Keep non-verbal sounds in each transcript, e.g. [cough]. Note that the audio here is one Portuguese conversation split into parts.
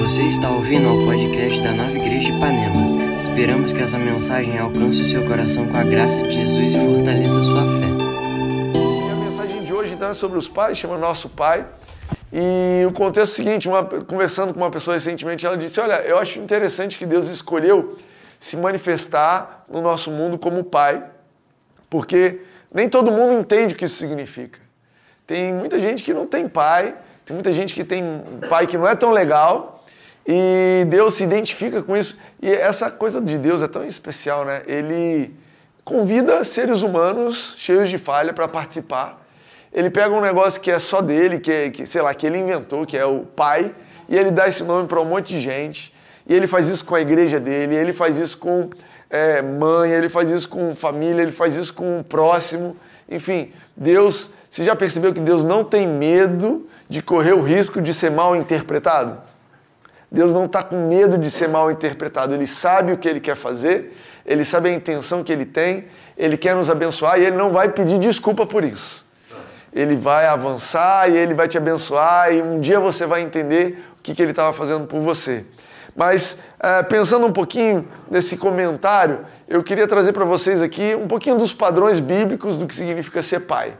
Você está ouvindo ao podcast da Nova Igreja de Ipanema. Esperamos que essa mensagem alcance o seu coração com a graça de Jesus e fortaleça sua fé. E a mensagem de hoje então é sobre os pais, chama Nosso Pai. E o contexto é o seguinte, uma, conversando com uma pessoa recentemente, ela disse, olha, eu acho interessante que Deus escolheu se manifestar no nosso mundo como pai, porque nem todo mundo entende o que isso significa. Tem muita gente que não tem pai, tem muita gente que tem pai que não é tão legal, e Deus se identifica com isso. E essa coisa de Deus é tão especial, né? Ele convida seres humanos cheios de falha para participar. Ele pega um negócio que é só dele, que, que, sei lá, que ele inventou, que é o pai, e ele dá esse nome para um monte de gente. E ele faz isso com a igreja dele, ele faz isso com é, mãe, ele faz isso com família, ele faz isso com o próximo. Enfim, Deus, você já percebeu que Deus não tem medo de correr o risco de ser mal interpretado? Deus não está com medo de ser mal interpretado, ele sabe o que ele quer fazer, ele sabe a intenção que ele tem, ele quer nos abençoar e ele não vai pedir desculpa por isso. Ele vai avançar e ele vai te abençoar e um dia você vai entender o que, que ele estava fazendo por você. Mas uh, pensando um pouquinho nesse comentário, eu queria trazer para vocês aqui um pouquinho dos padrões bíblicos do que significa ser pai.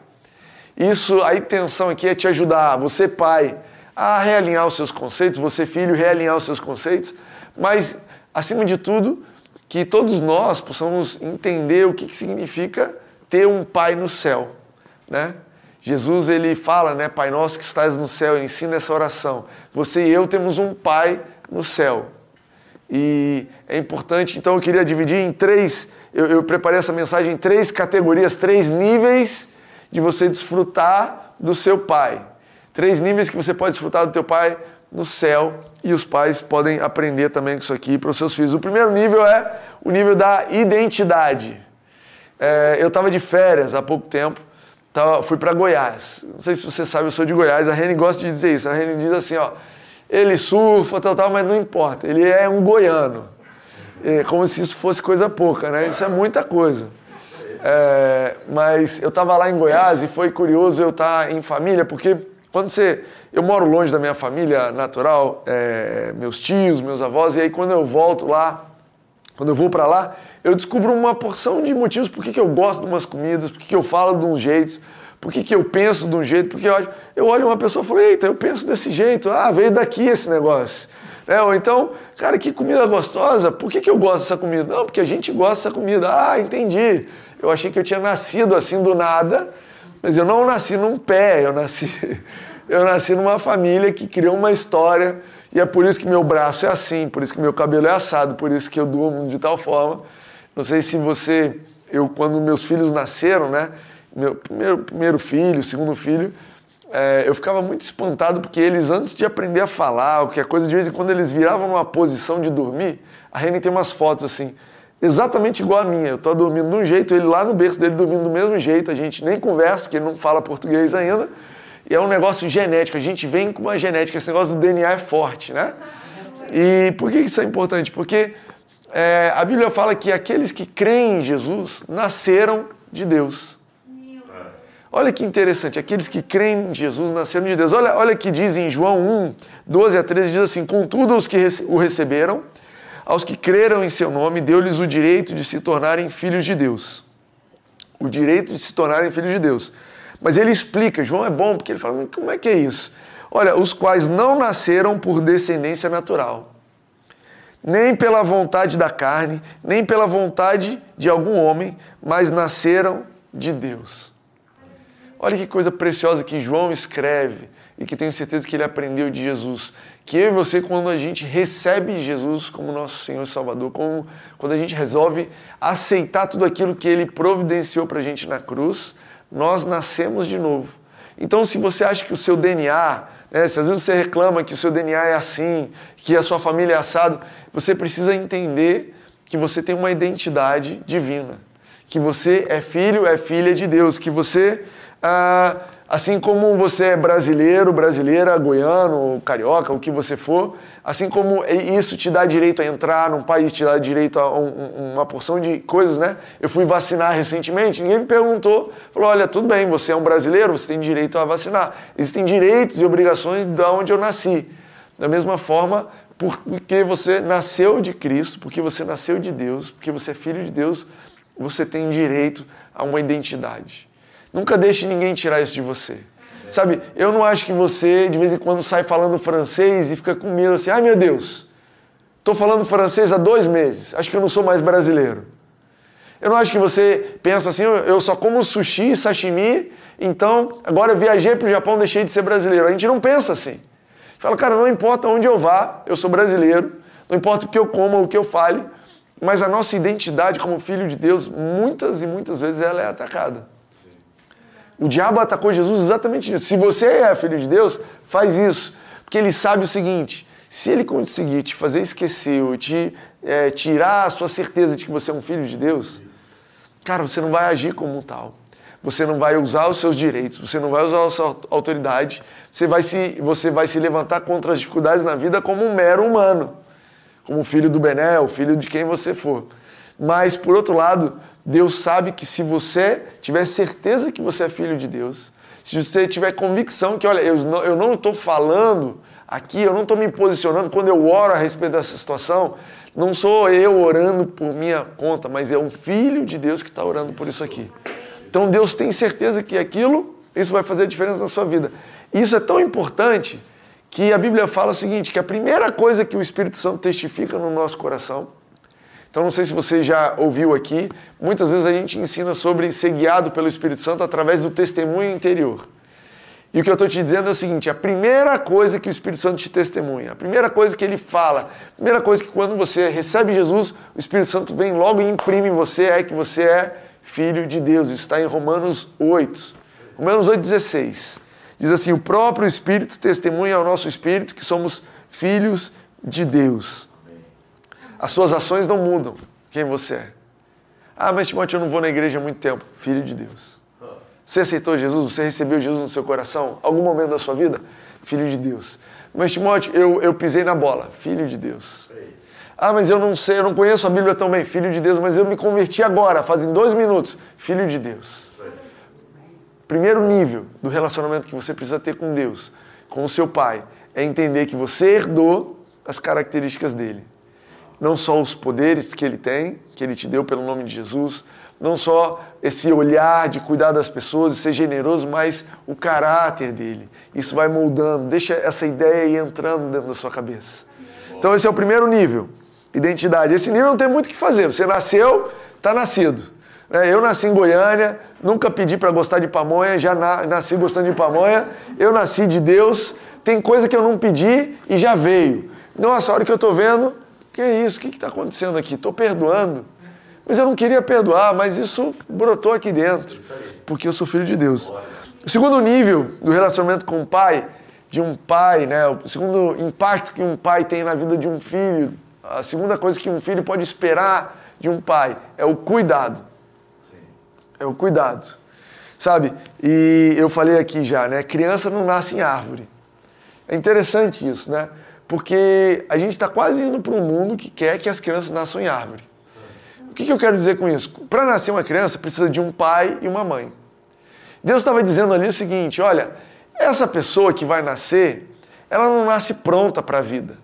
Isso, a intenção aqui é te ajudar, você pai, a realinhar os seus conceitos, você filho, realinhar os seus conceitos, mas, acima de tudo, que todos nós possamos entender o que, que significa ter um pai no céu, né? Jesus ele fala, né, Pai nosso que estás no céu, ele ensina essa oração. Você e eu temos um pai no céu. E é importante, então eu queria dividir em três, eu, eu preparei essa mensagem em três categorias, três níveis de você desfrutar do seu pai. Três níveis que você pode desfrutar do teu pai no céu e os pais podem aprender também com isso aqui para os seus filhos. O primeiro nível é o nível da identidade. É, eu estava de férias há pouco tempo, tava, fui para Goiás. Não sei se você sabe, eu sou de Goiás. A Reni gosta de dizer isso. A Reni diz assim, ó, ele surfa, tal, tal, mas não importa. Ele é um goiano. É como se isso fosse coisa pouca, né? Isso é muita coisa. É, mas eu estava lá em Goiás e foi curioso eu estar tá em família, porque quando você. Eu moro longe da minha família natural, é, meus tios, meus avós, e aí quando eu volto lá, quando eu vou para lá, eu descubro uma porção de motivos por que, eu gosto de umas comidas, por que, eu falo de uns jeitos, por que, eu penso de um jeito, porque eu, eu olho uma pessoa e falo, eita, eu penso desse jeito, ah, veio daqui esse negócio. É, ou então, cara, que comida gostosa, por que, que eu gosto dessa comida? Não, porque a gente gosta dessa comida. Ah, entendi. Eu achei que eu tinha nascido assim do nada, mas eu não nasci num pé, eu nasci, [laughs] eu nasci numa família que criou uma história e é por isso que meu braço é assim, por isso que meu cabelo é assado, por isso que eu durmo de tal forma. Não sei se você, eu quando meus filhos nasceram, né, meu primeiro, primeiro filho, segundo filho, é, eu ficava muito espantado porque eles, antes de aprender a falar, qualquer coisa, de vez em quando eles viravam numa posição de dormir. A Reni tem umas fotos assim, exatamente igual a minha. Eu tô dormindo de um jeito, ele lá no berço dele dormindo do mesmo jeito. A gente nem conversa, porque ele não fala português ainda. E é um negócio genético, a gente vem com uma genética, esse negócio do DNA é forte, né? E por que isso é importante? Porque é, a Bíblia fala que aqueles que creem em Jesus nasceram de Deus. Olha que interessante, aqueles que creem em Jesus nasceram de Deus. Olha, olha que diz em João 1, 12 a 13, diz assim: Contudo, os que o receberam, aos que creram em seu nome, deu-lhes o direito de se tornarem filhos de Deus. O direito de se tornarem filhos de Deus. Mas ele explica, João é bom, porque ele fala: como é que é isso? Olha, os quais não nasceram por descendência natural, nem pela vontade da carne, nem pela vontade de algum homem, mas nasceram de Deus. Olha que coisa preciosa que João escreve e que tenho certeza que ele aprendeu de Jesus. Que eu e você, quando a gente recebe Jesus como nosso Senhor e Salvador, como, quando a gente resolve aceitar tudo aquilo que ele providenciou para a gente na cruz, nós nascemos de novo. Então, se você acha que o seu DNA, né, se às vezes você reclama que o seu DNA é assim, que a sua família é assado, você precisa entender que você tem uma identidade divina, que você é filho, é filha de Deus, que você ah, assim como você é brasileiro, brasileira, goiano, carioca, o que você for, assim como isso te dá direito a entrar num país, te dá direito a um, uma porção de coisas, né? Eu fui vacinar recentemente, ninguém me perguntou, falou, olha, tudo bem, você é um brasileiro, você tem direito a vacinar. Existem direitos e obrigações de onde eu nasci. Da mesma forma, porque você nasceu de Cristo, porque você nasceu de Deus, porque você é filho de Deus, você tem direito a uma identidade. Nunca deixe ninguém tirar isso de você. Sabe, eu não acho que você de vez em quando sai falando francês e fica com medo assim, ai meu Deus, estou falando francês há dois meses, acho que eu não sou mais brasileiro. Eu não acho que você pensa assim, eu só como sushi, sashimi, então agora viajei para o Japão, deixei de ser brasileiro. A gente não pensa assim. Fala, cara, não importa onde eu vá, eu sou brasileiro, não importa o que eu coma, o que eu fale, mas a nossa identidade como filho de Deus, muitas e muitas vezes ela é atacada. O diabo atacou Jesus exatamente nisso. Se você é filho de Deus, faz isso. Porque ele sabe o seguinte: se ele conseguir te fazer esquecer ou te é, tirar a sua certeza de que você é um filho de Deus, cara, você não vai agir como um tal. Você não vai usar os seus direitos, você não vai usar a sua autoridade, você vai se, você vai se levantar contra as dificuldades na vida como um mero humano, como filho do Benel, filho de quem você for. Mas, por outro lado, Deus sabe que se você tiver certeza que você é filho de Deus, se você tiver convicção que, olha, eu não estou falando aqui, eu não estou me posicionando quando eu oro a respeito dessa situação, não sou eu orando por minha conta, mas é um filho de Deus que está orando por isso aqui. Então Deus tem certeza que aquilo, isso vai fazer diferença na sua vida. Isso é tão importante que a Bíblia fala o seguinte, que a primeira coisa que o Espírito Santo testifica no nosso coração então, não sei se você já ouviu aqui, muitas vezes a gente ensina sobre ser guiado pelo Espírito Santo através do testemunho interior. E o que eu estou te dizendo é o seguinte: a primeira coisa que o Espírito Santo te testemunha, a primeira coisa que ele fala, a primeira coisa que quando você recebe Jesus, o Espírito Santo vem logo e imprime em você é que você é filho de Deus. Isso está em Romanos 8. Romanos 8,16. Diz assim: o próprio Espírito testemunha ao nosso Espírito que somos filhos de Deus. As suas ações não mudam quem você é. Ah, mas Timóteo, eu não vou na igreja há muito tempo. Filho de Deus. Você aceitou Jesus? Você recebeu Jesus no seu coração? Algum momento da sua vida? Filho de Deus. Mas Timóteo, eu, eu pisei na bola. Filho de Deus. Ah, mas eu não sei, eu não conheço a Bíblia tão bem. Filho de Deus, mas eu me converti agora, fazem dois minutos. Filho de Deus. Primeiro nível do relacionamento que você precisa ter com Deus, com o seu Pai, é entender que você herdou as características dele não só os poderes que ele tem, que ele te deu pelo nome de Jesus, não só esse olhar de cuidar das pessoas e ser generoso, mas o caráter dele. Isso vai moldando, deixa essa ideia aí entrando dentro da sua cabeça. Então esse é o primeiro nível, identidade. Esse nível não tem muito o que fazer. Você nasceu, está nascido. Né? Eu nasci em Goiânia, nunca pedi para gostar de pamonha, já nasci gostando de pamonha. Eu nasci de Deus, tem coisa que eu não pedi e já veio. Nossa, a hora que eu estou vendo, que é isso? O que está acontecendo aqui? Estou perdoando. Mas eu não queria perdoar, mas isso brotou aqui dentro, porque eu sou filho de Deus. O segundo nível do relacionamento com o pai, de um pai, né? o segundo impacto que um pai tem na vida de um filho, a segunda coisa que um filho pode esperar de um pai é o cuidado. É o cuidado. Sabe? E eu falei aqui já, né? Criança não nasce em árvore. É interessante isso, né? Porque a gente está quase indo para um mundo que quer que as crianças nasçam em árvore. O que, que eu quero dizer com isso? Para nascer uma criança, precisa de um pai e uma mãe. Deus estava dizendo ali o seguinte: olha, essa pessoa que vai nascer, ela não nasce pronta para a vida.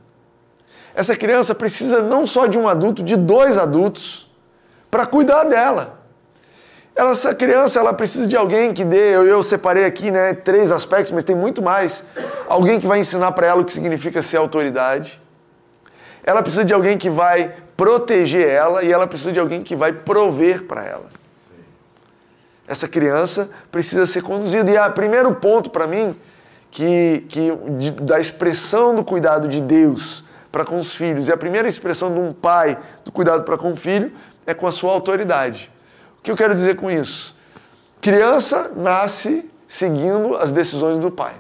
Essa criança precisa não só de um adulto, de dois adultos para cuidar dela. Ela, essa criança ela precisa de alguém que dê. Eu, eu separei aqui né, três aspectos, mas tem muito mais. Alguém que vai ensinar para ela o que significa ser autoridade. Ela precisa de alguém que vai proteger ela e ela precisa de alguém que vai prover para ela. Essa criança precisa ser conduzida. E o primeiro ponto para mim que, que de, da expressão do cuidado de Deus para com os filhos e a primeira expressão de um pai do cuidado para com o filho é com a sua autoridade que eu quero dizer com isso? Criança nasce seguindo as decisões do pai.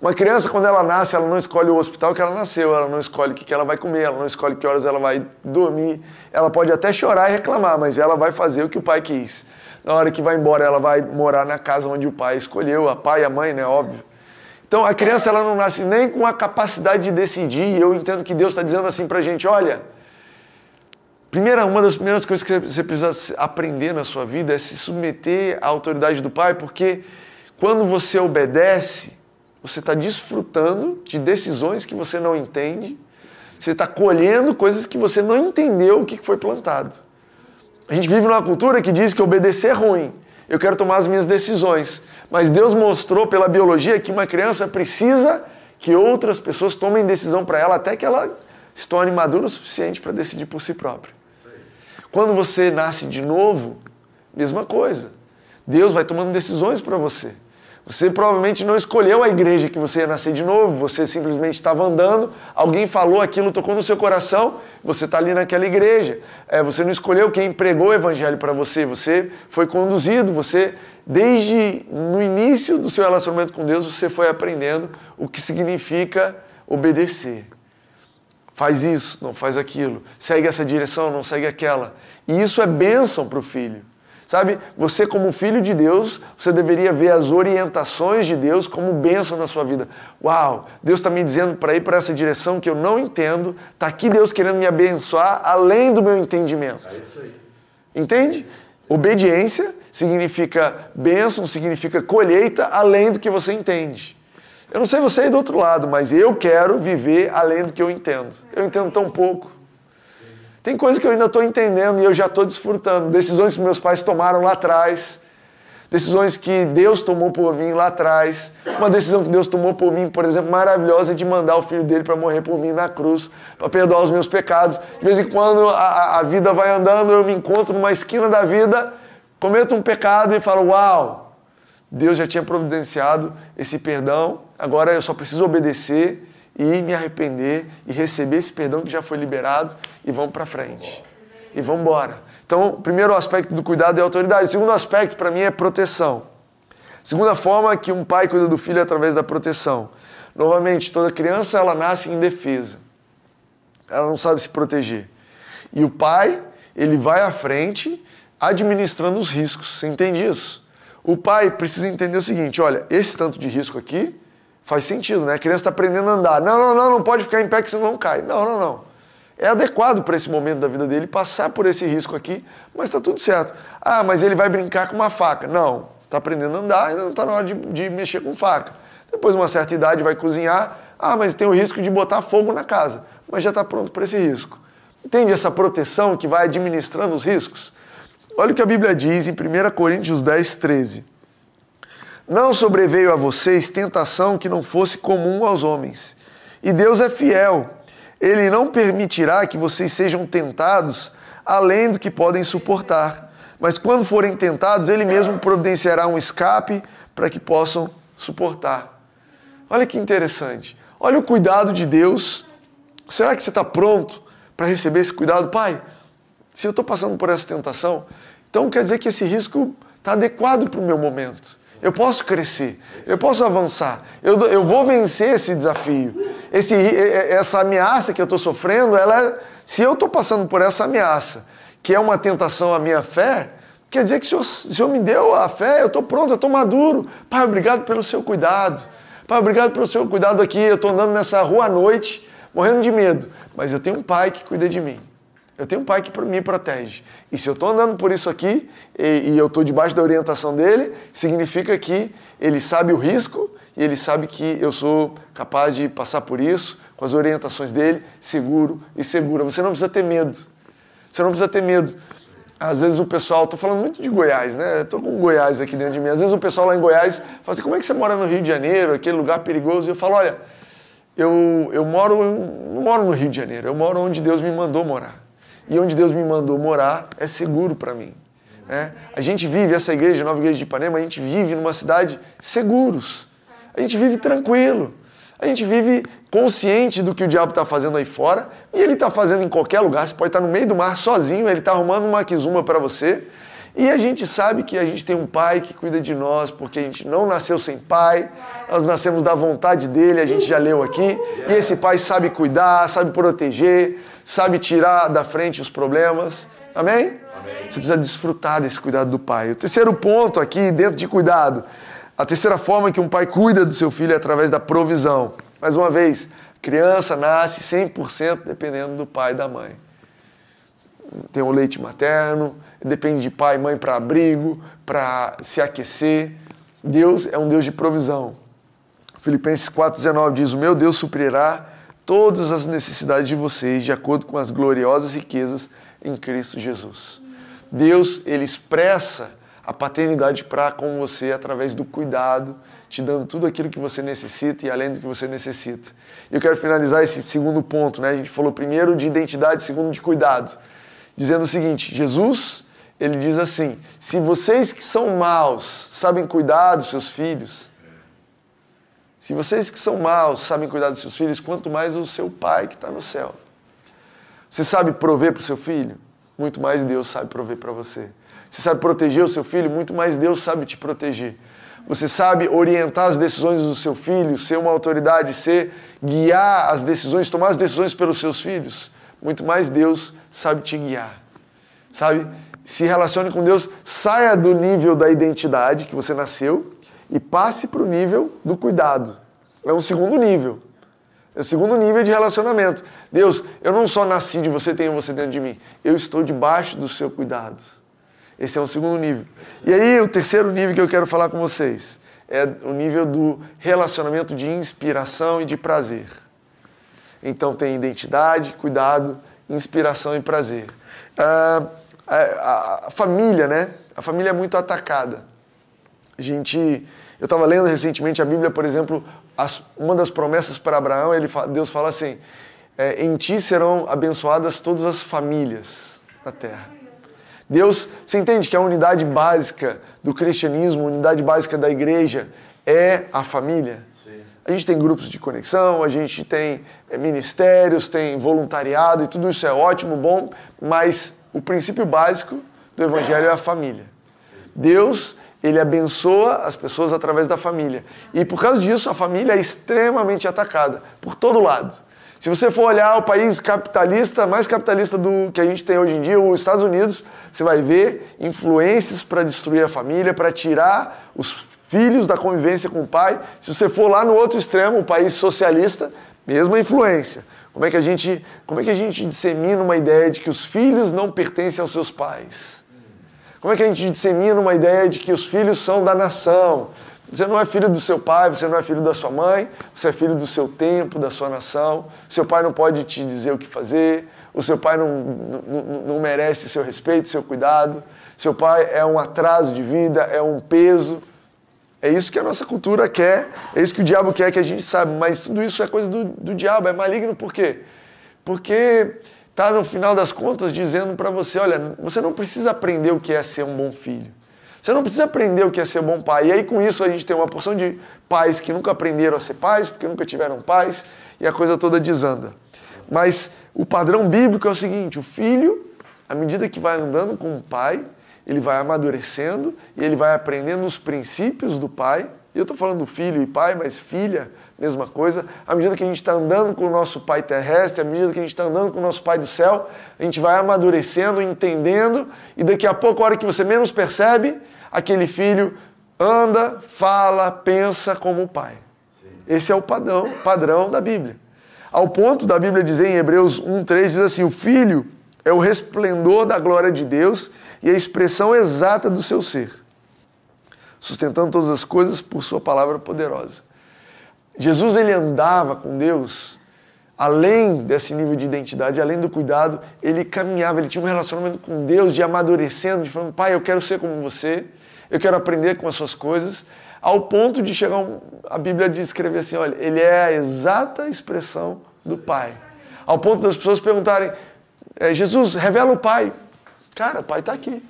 Uma criança, quando ela nasce, ela não escolhe o hospital que ela nasceu, ela não escolhe o que ela vai comer, ela não escolhe que horas ela vai dormir. Ela pode até chorar e reclamar, mas ela vai fazer o que o pai quis. Na hora que vai embora, ela vai morar na casa onde o pai escolheu, a pai e a mãe, né? Óbvio. Então, a criança ela não nasce nem com a capacidade de decidir. E eu entendo que Deus está dizendo assim para a gente: olha, Primeira, uma das primeiras coisas que você precisa aprender na sua vida é se submeter à autoridade do Pai, porque quando você obedece, você está desfrutando de decisões que você não entende, você está colhendo coisas que você não entendeu o que foi plantado. A gente vive numa cultura que diz que obedecer é ruim. Eu quero tomar as minhas decisões. Mas Deus mostrou pela biologia que uma criança precisa que outras pessoas tomem decisão para ela até que ela se torne madura o suficiente para decidir por si própria. Quando você nasce de novo, mesma coisa. Deus vai tomando decisões para você. Você provavelmente não escolheu a igreja que você ia nascer de novo, você simplesmente estava andando, alguém falou aquilo, tocou no seu coração, você está ali naquela igreja. É, você não escolheu quem pregou o evangelho para você, você foi conduzido, você, desde no início do seu relacionamento com Deus, você foi aprendendo o que significa obedecer. Faz isso, não faz aquilo, segue essa direção, não segue aquela. E isso é bênção para o filho. Sabe, você como filho de Deus, você deveria ver as orientações de Deus como bênção na sua vida. Uau, Deus está me dizendo para ir para essa direção que eu não entendo, está aqui Deus querendo me abençoar além do meu entendimento. É Entende? Obediência significa bênção, significa colheita além do que você entende. Eu não sei você aí do outro lado, mas eu quero viver além do que eu entendo. Eu entendo tão pouco. Tem coisas que eu ainda estou entendendo e eu já estou desfrutando. Decisões que meus pais tomaram lá atrás. Decisões que Deus tomou por mim lá atrás. Uma decisão que Deus tomou por mim, por exemplo, maravilhosa, de mandar o filho dele para morrer por mim na cruz, para perdoar os meus pecados. De vez em quando a, a vida vai andando, eu me encontro numa esquina da vida, cometo um pecado e falo: Uau, Deus já tinha providenciado esse perdão, agora eu só preciso obedecer e me arrepender e receber esse perdão que já foi liberado e vamos para frente. E vamos embora. Então, o primeiro aspecto do cuidado é autoridade. O segundo aspecto, para mim, é proteção. Segunda forma que um pai cuida do filho é através da proteção. Novamente, toda criança ela nasce indefesa. Ela não sabe se proteger. E o pai, ele vai à frente administrando os riscos. Você entende isso? O pai precisa entender o seguinte: olha, esse tanto de risco aqui Faz sentido, né? A criança está aprendendo a andar. Não, não, não, não pode ficar em pé que senão não cai. Não, não, não. É adequado para esse momento da vida dele passar por esse risco aqui, mas está tudo certo. Ah, mas ele vai brincar com uma faca. Não, está aprendendo a andar, ainda não está na hora de, de mexer com faca. Depois de uma certa idade vai cozinhar. Ah, mas tem o risco de botar fogo na casa. Mas já está pronto para esse risco. Entende essa proteção que vai administrando os riscos? Olha o que a Bíblia diz em 1 Coríntios 10, 13. Não sobreveio a vocês tentação que não fosse comum aos homens. E Deus é fiel. Ele não permitirá que vocês sejam tentados além do que podem suportar. Mas quando forem tentados, Ele mesmo providenciará um escape para que possam suportar. Olha que interessante. Olha o cuidado de Deus. Será que você está pronto para receber esse cuidado? Pai, se eu estou passando por essa tentação, então quer dizer que esse risco está adequado para o meu momento. Eu posso crescer, eu posso avançar, eu, eu vou vencer esse desafio. Esse, essa ameaça que eu estou sofrendo, ela, se eu estou passando por essa ameaça, que é uma tentação à minha fé, quer dizer que o Senhor, o Senhor me deu a fé, eu estou pronto, eu estou maduro. Pai, obrigado pelo seu cuidado. Pai, obrigado pelo seu cuidado aqui. Eu estou andando nessa rua à noite, morrendo de medo, mas eu tenho um pai que cuida de mim. Eu tenho um pai que me protege. E se eu estou andando por isso aqui e, e eu estou debaixo da orientação dele, significa que ele sabe o risco e ele sabe que eu sou capaz de passar por isso com as orientações dele, seguro e segura. Você não precisa ter medo. Você não precisa ter medo. Às vezes o pessoal, estou falando muito de Goiás, né? Estou com Goiás aqui dentro de mim. Às vezes o pessoal lá em Goiás fala assim: como é que você mora no Rio de Janeiro, aquele lugar perigoso? E eu falo: olha, eu, eu moro, não moro no Rio de Janeiro, eu moro onde Deus me mandou morar e onde Deus me mandou morar é seguro para mim. Né? A gente vive, essa igreja, nova igreja de Ipanema, a gente vive numa cidade seguros. A gente vive tranquilo. A gente vive consciente do que o diabo está fazendo aí fora e ele está fazendo em qualquer lugar. Você pode estar no meio do mar sozinho, ele está arrumando uma quizuma para você. E a gente sabe que a gente tem um pai que cuida de nós, porque a gente não nasceu sem pai, nós nascemos da vontade dele, a gente já leu aqui. E esse pai sabe cuidar, sabe proteger, sabe tirar da frente os problemas. Amém? Amém? Você precisa desfrutar desse cuidado do pai. O terceiro ponto aqui, dentro de cuidado, a terceira forma que um pai cuida do seu filho é através da provisão. Mais uma vez, criança nasce 100% dependendo do pai e da mãe. Tem o leite materno, depende de pai e mãe para abrigo, para se aquecer. Deus é um Deus de provisão. Filipenses 4,19 diz: O meu Deus suprirá todas as necessidades de vocês de acordo com as gloriosas riquezas em Cristo Jesus. Deus, ele expressa a paternidade para com você através do cuidado, te dando tudo aquilo que você necessita e além do que você necessita. Eu quero finalizar esse segundo ponto, né? A gente falou primeiro de identidade, segundo de cuidado, dizendo o seguinte: Jesus, ele diz assim: se vocês que são maus sabem cuidar dos seus filhos, se vocês que são maus sabem cuidar dos seus filhos, quanto mais o seu pai que está no céu. Você sabe prover para o seu filho? Muito mais Deus sabe prover para você. Você sabe proteger o seu filho? Muito mais Deus sabe te proteger. Você sabe orientar as decisões do seu filho, ser uma autoridade, ser guiar as decisões, tomar as decisões pelos seus filhos? Muito mais Deus sabe te guiar. Sabe? Se relacione com Deus, saia do nível da identidade que você nasceu e passe para o nível do cuidado. É um segundo nível. É o segundo nível de relacionamento. Deus, eu não só nasci de você, tenho você dentro de mim. Eu estou debaixo do seu cuidado. Esse é o segundo nível. E aí, o terceiro nível que eu quero falar com vocês é o nível do relacionamento de inspiração e de prazer. Então, tem identidade, cuidado, inspiração e prazer. Ah, a, a, a família, né? A família é muito atacada. A gente, eu estava lendo recentemente a Bíblia, por exemplo, as, uma das promessas para Abraão, ele, Deus fala assim: é, em ti serão abençoadas todas as famílias da terra. Deus, você entende que a unidade básica do cristianismo, a unidade básica da igreja é a família? Sim. A gente tem grupos de conexão, a gente tem é, ministérios, tem voluntariado e tudo isso é ótimo, bom, mas o princípio básico do evangelho é a família. Deus ele abençoa as pessoas através da família. E por causa disso, a família é extremamente atacada por todo lado. Se você for olhar o país capitalista, mais capitalista do que a gente tem hoje em dia, os Estados Unidos, você vai ver influências para destruir a família, para tirar os filhos da convivência com o pai. Se você for lá no outro extremo, o país socialista, mesma influência. Como é que a gente, como é que a gente dissemina uma ideia de que os filhos não pertencem aos seus pais? Como é que a gente dissemina uma ideia de que os filhos são da nação? Você não é filho do seu pai, você não é filho da sua mãe, você é filho do seu tempo, da sua nação. Seu pai não pode te dizer o que fazer, o seu pai não, não, não merece seu respeito, seu cuidado. Seu pai é um atraso de vida, é um peso. É isso que a nossa cultura quer, é isso que o diabo quer que a gente sabe, mas tudo isso é coisa do, do diabo, é maligno por quê? Porque está no final das contas dizendo para você: olha, você não precisa aprender o que é ser um bom filho. Você não precisa aprender o que é ser bom pai. E aí, com isso, a gente tem uma porção de pais que nunca aprenderam a ser pais, porque nunca tiveram pais, e a coisa toda desanda. Mas o padrão bíblico é o seguinte: o filho, à medida que vai andando com o pai, ele vai amadurecendo e ele vai aprendendo os princípios do pai. E eu estou falando do filho e pai, mas filha, mesma coisa. À medida que a gente está andando com o nosso Pai terrestre, à medida que a gente está andando com o nosso Pai do céu, a gente vai amadurecendo, entendendo, e daqui a pouco, a hora que você menos percebe, aquele filho anda, fala, pensa como o Pai. Esse é o padrão, padrão da Bíblia. Ao ponto da Bíblia dizer em Hebreus 1,3, diz assim: o filho é o resplendor da glória de Deus e a expressão exata do seu ser, sustentando todas as coisas por sua palavra poderosa. Jesus ele andava com Deus além desse nível de identidade, além do cuidado, ele caminhava, ele tinha um relacionamento com Deus de amadurecendo, de falando, pai, eu quero ser como você, eu quero aprender com as suas coisas, ao ponto de chegar, um, a Bíblia diz, escrever assim, olha, ele é a exata expressão do pai. Ao ponto das pessoas perguntarem, é, Jesus, revela o pai. Cara, o pai está aqui.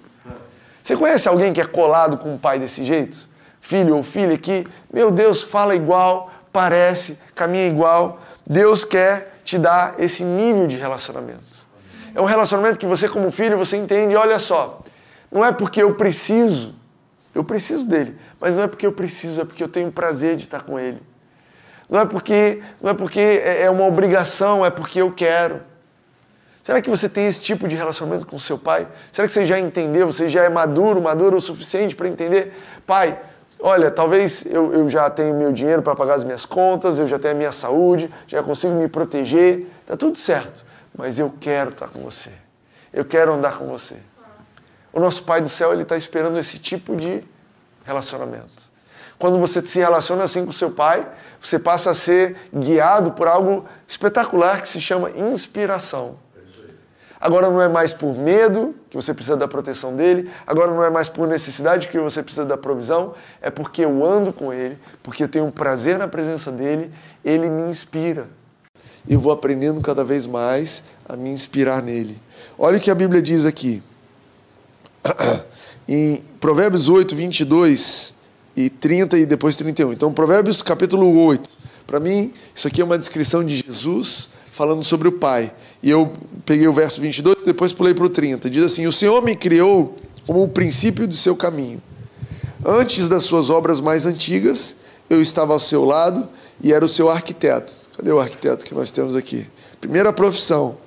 Você conhece alguém que é colado com o pai desse jeito? Filho ou filha que, meu Deus, fala igual, parece, caminha igual. Deus quer te dar esse nível de relacionamento. É um relacionamento que você, como filho, você entende, olha só, não é porque eu preciso, eu preciso dele, mas não é porque eu preciso, é porque eu tenho prazer de estar com ele. Não é porque, não é porque é, é uma obrigação, é porque eu quero. Será que você tem esse tipo de relacionamento com seu pai? Será que você já entendeu? Você já é maduro, maduro o suficiente para entender? Pai, olha, talvez eu, eu já tenho meu dinheiro para pagar as minhas contas, eu já tenho a minha saúde, já consigo me proteger, está tudo certo, mas eu quero estar com você. Eu quero andar com você. O nosso Pai do céu, ele está esperando esse tipo de relacionamento. Quando você se relaciona assim com seu pai, você passa a ser guiado por algo espetacular que se chama inspiração. Agora não é mais por medo que você precisa da proteção dele, agora não é mais por necessidade que você precisa da provisão, é porque eu ando com ele, porque eu tenho prazer na presença dele, ele me inspira. E vou aprendendo cada vez mais a me inspirar nele. Olha o que a Bíblia diz aqui. [clears throat] Em Provérbios 8, 22 e 30 e depois 31. Então, Provérbios capítulo 8. Para mim, isso aqui é uma descrição de Jesus falando sobre o Pai. E eu peguei o verso 22 e depois pulei para o 30. Diz assim: O Senhor me criou como o princípio do seu caminho. Antes das suas obras mais antigas, eu estava ao seu lado e era o seu arquiteto. Cadê o arquiteto que nós temos aqui? Primeira profissão.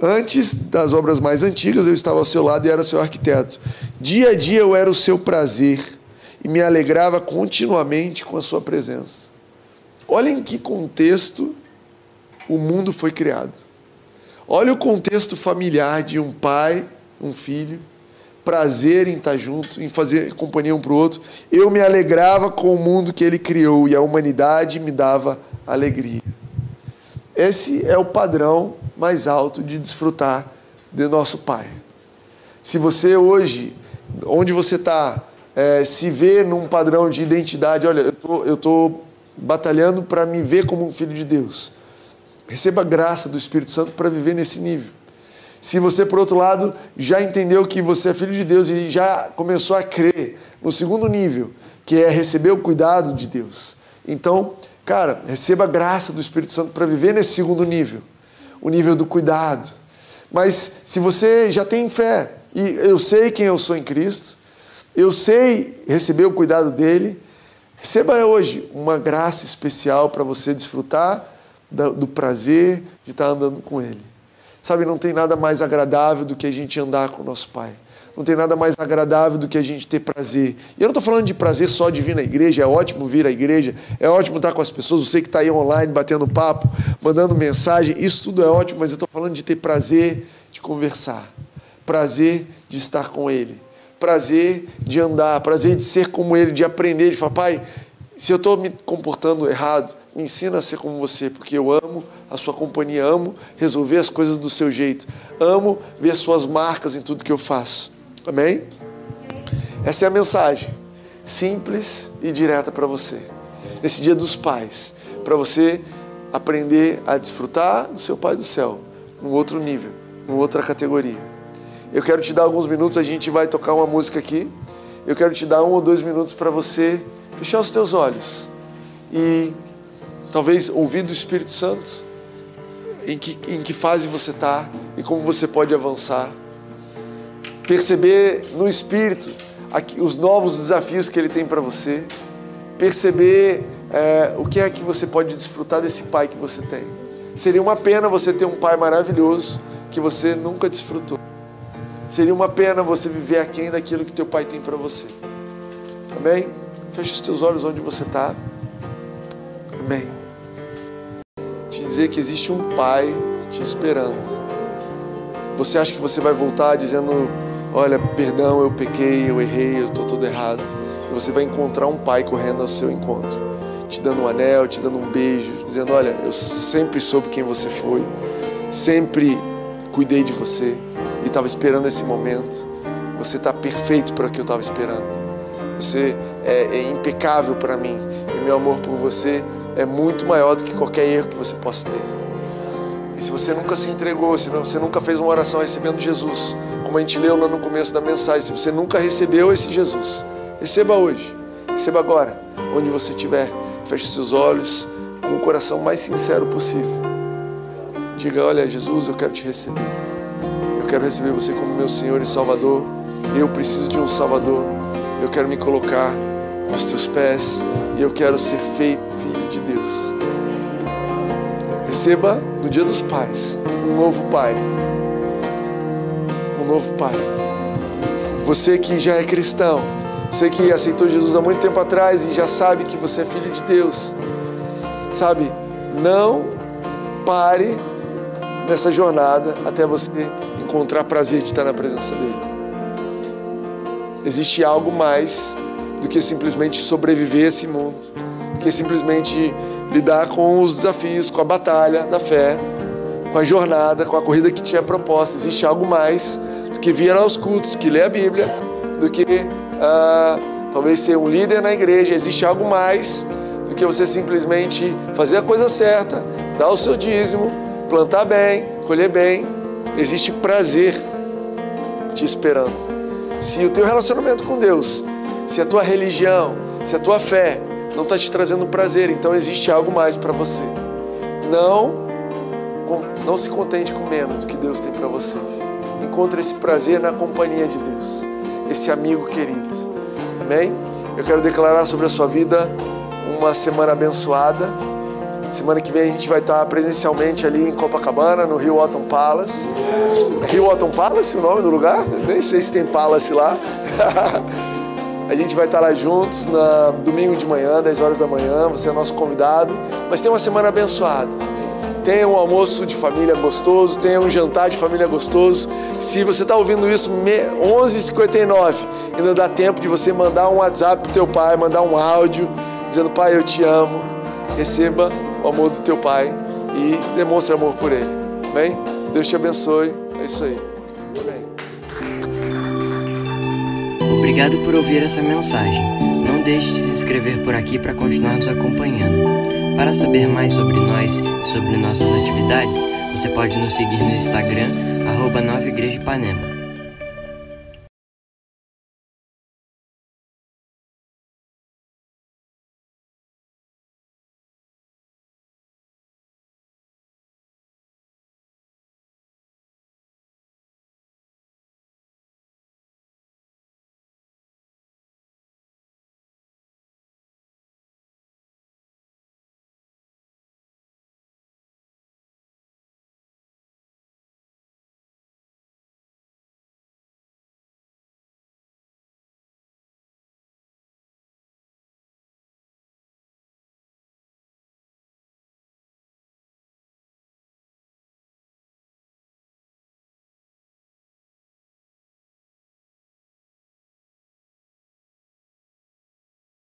Antes das obras mais antigas, eu estava ao seu lado e era seu arquiteto. Dia a dia eu era o seu prazer e me alegrava continuamente com a sua presença. Olha em que contexto o mundo foi criado. Olha o contexto familiar de um pai, um filho, prazer em estar junto, em fazer companhia um para o outro. Eu me alegrava com o mundo que ele criou e a humanidade me dava alegria. Esse é o padrão mais alto de desfrutar de nosso Pai. Se você hoje, onde você está, é, se vê num padrão de identidade, olha, eu estou batalhando para me ver como um filho de Deus. Receba a graça do Espírito Santo para viver nesse nível. Se você, por outro lado, já entendeu que você é filho de Deus e já começou a crer no segundo nível, que é receber o cuidado de Deus. Então, cara, receba a graça do Espírito Santo para viver nesse segundo nível o nível do cuidado. Mas se você já tem fé, e eu sei quem eu sou em Cristo, eu sei receber o cuidado dele, receba hoje uma graça especial para você desfrutar do prazer de estar andando com ele. Sabe, não tem nada mais agradável do que a gente andar com o nosso Pai. Não tem nada mais agradável do que a gente ter prazer. E eu não estou falando de prazer só de vir na igreja, é ótimo vir à igreja, é ótimo estar com as pessoas, você que está aí online batendo papo, mandando mensagem, isso tudo é ótimo, mas eu estou falando de ter prazer de conversar, prazer de estar com Ele, prazer de andar, prazer de ser como Ele, de aprender, de falar, Pai, se eu estou me comportando errado, me ensina a ser como você, porque eu amo a sua companhia, amo resolver as coisas do seu jeito, amo ver suas marcas em tudo que eu faço. Amém? Essa é a mensagem simples e direta para você. Nesse dia dos pais, para você aprender a desfrutar do seu Pai do céu, num outro nível, numa outra categoria. Eu quero te dar alguns minutos, a gente vai tocar uma música aqui. Eu quero te dar um ou dois minutos para você fechar os teus olhos e talvez ouvir do Espírito Santo em que, em que fase você está e como você pode avançar perceber no Espírito os novos desafios que Ele tem para você, perceber é, o que é que você pode desfrutar desse Pai que você tem. Seria uma pena você ter um Pai maravilhoso que você nunca desfrutou. Seria uma pena você viver aquém daquilo que teu Pai tem para você. Amém? Feche os teus olhos onde você está. Amém. Dizer que existe um Pai te esperando. Você acha que você vai voltar dizendo Olha, perdão, eu pequei, eu errei, eu estou todo errado. E você vai encontrar um pai correndo ao seu encontro, te dando um anel, te dando um beijo, dizendo: Olha, eu sempre soube quem você foi, sempre cuidei de você e estava esperando esse momento. Você está perfeito para o que eu estava esperando. Você é, é impecável para mim e meu amor por você é muito maior do que qualquer erro que você possa ter. E se você nunca se entregou, se você nunca fez uma oração recebendo Jesus, como a gente leu lá no começo da mensagem, se você nunca recebeu esse Jesus, receba hoje, receba agora, onde você estiver. Feche seus olhos com o coração mais sincero possível. Diga: Olha, Jesus, eu quero te receber. Eu quero receber você como meu Senhor e Salvador. Eu preciso de um Salvador. Eu quero me colocar aos teus pés e eu quero ser feito Receba no dia dos pais um novo pai novo Pai. Você que já é cristão, você que aceitou Jesus há muito tempo atrás e já sabe que você é filho de Deus, sabe? Não pare nessa jornada até você encontrar prazer de estar na presença dele. Existe algo mais do que simplesmente sobreviver a esse mundo, do que simplesmente lidar com os desafios, com a batalha da fé, com a jornada, com a corrida que tinha proposta. Existe algo mais do que vir aos cultos, do que ler a Bíblia, do que uh, talvez ser um líder na igreja. Existe algo mais do que você simplesmente fazer a coisa certa, dar o seu dízimo, plantar bem, colher bem. Existe prazer te esperando. Se o teu relacionamento com Deus, se a tua religião, se a tua fé não está te trazendo prazer, então existe algo mais para você. Não, não se contente com menos do que Deus tem para você. Encontre esse prazer na companhia de Deus, esse amigo querido. Amém? Eu quero declarar sobre a sua vida uma semana abençoada. Semana que vem a gente vai estar presencialmente ali em Copacabana, no Rio Otton Palace. Rio Otton Palace, o nome do lugar? Nem sei se tem Palace lá. [laughs] a gente vai estar lá juntos na domingo de manhã, 10 horas da manhã. Você é nosso convidado. Mas tem uma semana abençoada. Tenha um almoço de família gostoso, tenha um jantar de família gostoso. Se você está ouvindo isso 11h59, ainda dá tempo de você mandar um WhatsApp pro teu pai, mandar um áudio dizendo: Pai, eu te amo. Receba o amor do teu pai e demonstre amor por ele. Amém? Deus te abençoe. É isso aí. Obrigado por ouvir essa mensagem. Não deixe de se inscrever por aqui para continuar nos acompanhando. Para saber mais sobre nós e sobre nossas atividades, você pode nos seguir no Instagram, arroba Nova Igreja Ipanema.